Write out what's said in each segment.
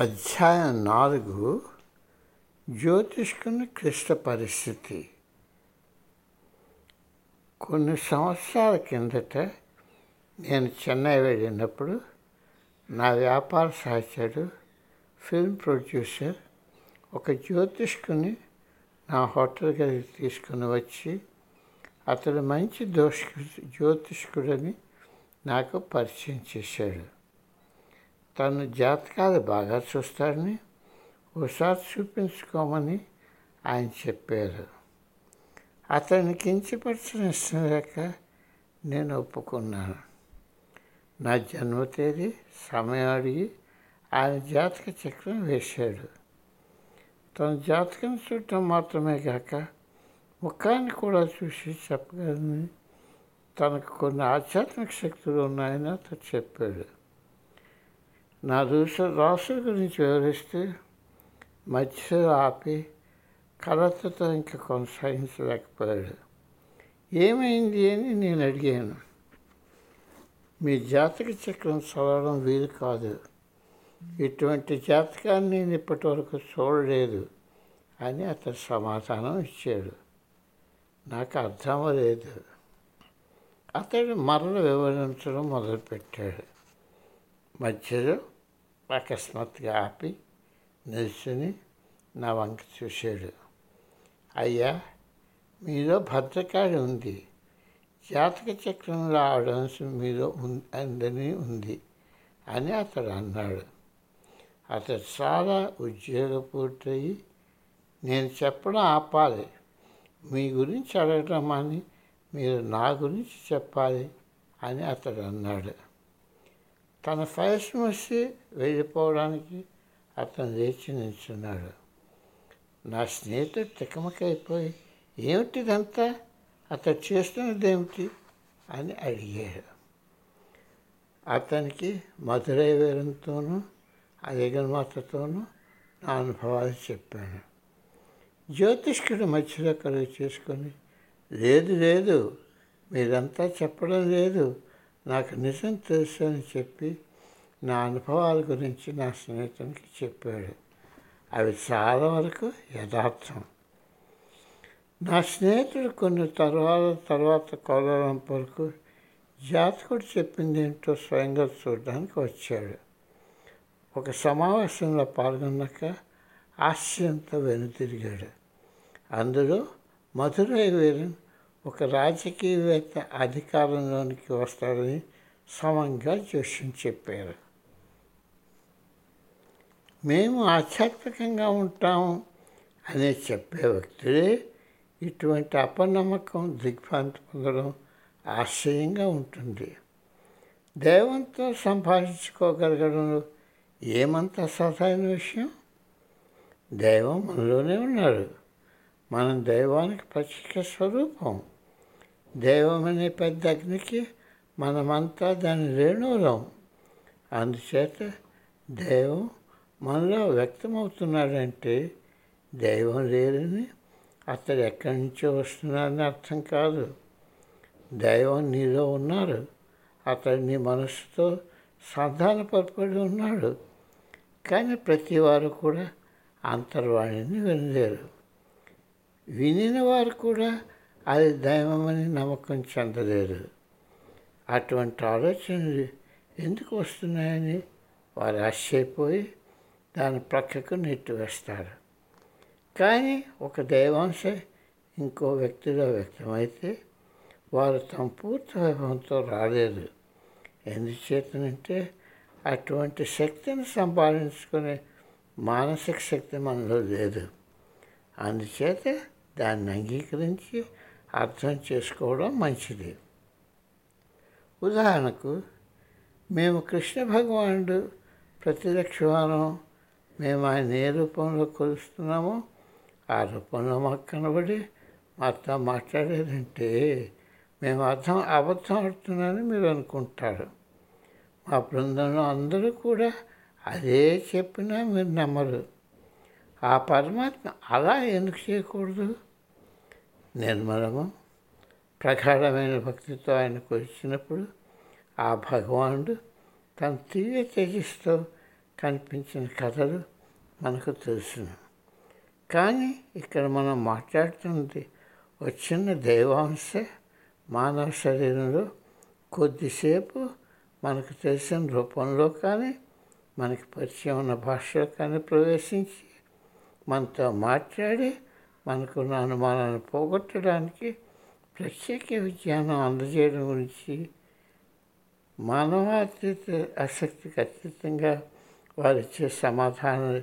అధ్యాయం నాలుగు జ్యోతిష్కుని క్లిష్ట పరిస్థితి. కొన్ని సంవత్సరాల కిందట నేను చెన్నై వెళ్ళినప్పుడు నా వ్యాపార సహచరుడు ఫిల్మ్ ప్రొడ్యూసర్ ఒక జ్యోతిష్కుని నా హోటల్ గదికి తీసుకుని వచ్చి అతడు మంచి దోష జ్యోతిష్కుడని నాకు పరిచయం చేశాడు. తను జాతకాలు బాగా చూస్తాడని ఒకసారి చూపించుకోమని ఆయన చెప్పారు. అతన్ని కించపరిచిన ఇష్టం లేక నేను ఒప్పుకున్నాను. నా జన్మ తేదీ సమయం అడిగి ఆయన జాతక చక్రం వేశాడు. తన జాతకం చూడటం మాత్రమే కాక ముఖాన్ని కూడా చూసి చెప్పగలని తనకు కొన్ని ఆధ్యాత్మిక శక్తులు ఉన్నాయని అతను చెప్పాడు. నా దూస రాసుల గురించి వివరిస్తే మధ్యలో ఆపి కలతతో ఇంకా కొనసాగించలేకపోయాడు. ఏమైంది అని నేను అడిగాను. మీ జాతక చక్రం చదవడం వీలు కాదు. ఇటువంటి జాతకాన్ని నేను ఇప్పటి వరకు చూడలేదు అని అతను సమాధానం ఇచ్చాడు. నాకు అర్థం లేదు అతడు మరల వివరించడం మొదలుపెట్టాడు. మధ్యలో అకస్మాత్తుగా ఆపి నిల్చుని నా వంక చూశాడు. అయ్యా మీలో భద్రకాళి ఉంది. జాతక చక్రంలో ఆడన్స్ మీలో ఉందని ఉంది అని అతడు అన్నాడు. అతడు చాలా ఉద్యోగ పూర్తయి నేను చెప్పడం ఆపాలి. మీ గురించి అడగడం అని మీరు నా గురించి చెప్పాలి అని అతడు అన్నాడు. తన ఫైల్స్ మూసి వెళ్ళిపోవడానికి అతను లేచి నిల్చున్నాడు. నా స్నేహితుడు తికమకైపోయి ఏమిటిదంతా? అతను చేస్తున్నది ఏమిటి అని అడిగాడు. అతనికి మధురై వేరంతోనూ అధిగమాతతోనూ నా అనుభవాలు చెప్పాను. జ్యోతిష్కుడు మధ్యలో కలుగు చేసుకొని లేదు లేదు మీరంతా చెప్పడం లేదు. నాకు నిజం తెలుసు అని చెప్పి నా అనుభవాల గురించి నా స్నేహితునికి చెప్పాడు. అవి చాలా వరకు యథార్థం. నా స్నేహితుడు కొన్ని తర్వాత తర్వాత కోలాలంపూర్కు జాతకుడు చెప్పింది ఏంటో స్వయంగా చూడడానికి వచ్చాడు. ఒక సమావేశంలో పాల్గొన్నాక ఆశ్చర్యంతో వెనుతిరిగాడు అందులో మధురై వీరన్ ఒక రాజకీయవేత్త అధికారంలోనికి వస్తారని సమంగా జోష్యం చెప్పారు. మేము ఆధ్యాత్మికంగా ఉంటాము అనే చెప్పే వ్యక్తులే ఇటువంటి అపనమ్మకం దిగ్భ్రాంతి పొందడం ఆశ్చర్యంగా ఉంటుంది. దైవంతో సంభాషించుకోగలగడంలో ఏమంత అసాధారణ విషయం? దైవం మనలోనే ఉన్నాడు మనం దైవానికి ప్రత్యేక స్వరూపం. దైవం అనే పెద్ద అగ్నికి మనమంతా దాని రేణువులం. అందుచేత దైవం మనలో వ్యక్తమవుతున్నాడంటే దైవం లేరని అతడు ఎక్కడి నుంచో వస్తున్నాడని అర్థం కాదు. దైవం నీలో ఉన్నారు. అతడు నీ మనసుతో సంధానపరపడి ఉన్నాడు. కానీ ప్రతి వారు కూడా అంతర్వాణిని వినలేరు. వినిన వారు కూడా అది దైవమని నమ్మకం చెందలేరు. అటువంటి ఆలోచనలు ఎందుకు వస్తున్నాయని వారు ఆశ్చర్యపోయి దాని ప్రక్కకు నెట్టివేస్తారు కానీ ఒక దైవాంశ ఇంకో వ్యక్తిలో వ్యక్తమైతే వారు తమ పూర్తి వైభవంతో రాలేదు. ఎందుచేతనంటే అటువంటి శక్తిని సంపాదించుకునే మానసిక శక్తి మనలో లేదు. అందుచేత దాన్ని అంగీకరించి అర్థం చేసుకోవడం మంచిది. ఉదాహరణకు మేము కృష్ణ భగవానుడు ప్రతిలక్షవారం మేము ఆయన ఏ రూపంలో కొలుస్తున్నామో ఆ రూపంలో మాకు కనబడి మాతో మాట్లాడారంటే మేము అర్థం అబద్ధం ఆడుతున్నామని మీరు అనుకుంటారు. మా బృందంలో అందరూ కూడా అదే చెప్పినా మీరు నమ్మరు. ఆ పరమాత్మ అలా ఎందుకు చేయకూడదు? నిర్మలము ప్రగాఢమైన భక్తితో ఆయనకు వచ్చినప్పుడు ఆ భగవానుడు తన తీవ్ర తేజస్తో కనిపించిన కథలు మనకు తెలుసును. కానీ ఇక్కడ మనం మాట్లాడుతున్నది వచ్చిన దైవాంశ మానవ శరీరంలో కొద్దిసేపు మనకు తెలిసిన రూపంలో కానీ మనకి పరిచయం ఉన్న భాషలో కానీ ప్రవేశించి మనతో మాట్లాడి మనకున్న అనుమానాన్ని పోగొట్టడానికి ప్రత్యేక విజ్ఞానం అందజేయడం గురించి మానవాతీత ఆసక్తికి అతీతంగా వారిచ్చే సమాధానం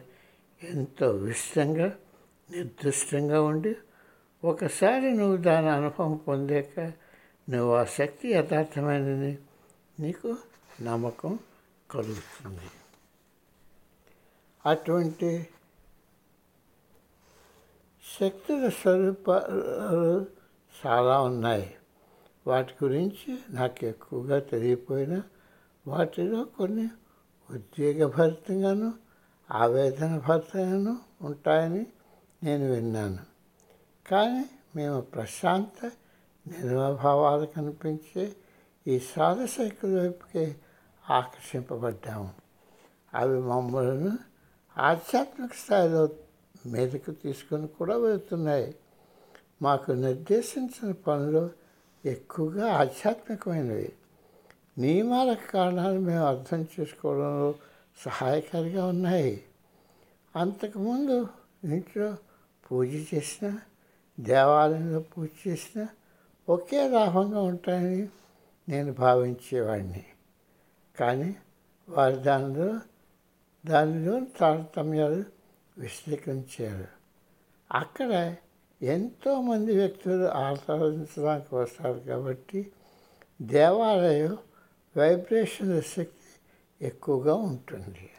ఎంతో విస్తృతంగా నిర్దిష్టంగా ఉండి ఒకసారి నువ్వు దాని అనుభవం పొందాక నువ్వు ఆ శక్తి యథార్థమైనని నీకు నమ్మకం కలుగుతుంది. అటువంటి శక్తుల స్వరూపాలు చాలా ఉన్నాయి. వాటి గురించి నాకు ఎక్కువగా తెలియపోయినా వాటిలో కొన్ని ఉద్వేగభరితంగాను ఆవేదన భరితంగాను ఉంటాయని నేను విన్నాను. కానీ మేము ప్రశాంత నిర్మభావాలు కనిపించే ఈ సాధశక్తుల వైపుకి ఆకర్షింపబడ్డాము. అవి మమ్మల్ని ఆధ్యాత్మిక స్థాయిలో మీదకు తీసుకొని కూడా వెళ్తున్నాయి. మాకు నిర్దేశించిన పనులు ఎక్కువగా ఆధ్యాత్మికమైనవి. నియమాల కారణాలు మేము అర్థం చేసుకోవడంలో సహాయకారిగా ఉన్నాయి. అంతకుముందు ఇంట్లో పూజ చేసిన దేవాలయంలో పూజ చేసిన ఒకే లాభంగా ఉంటాయని నేను భావించేవాడిని. కానీ వారు దానిలో దానిలోని తారతమ్యాలు విశ్లేషించారు. అక్కడ ఎంతోమంది వ్యక్తులు ఆరాధించడానికి వస్తారు కాబట్టి దేవాలయం వైబ్రేషన్ శక్తి ఎక్కువగా ఉంటుంది.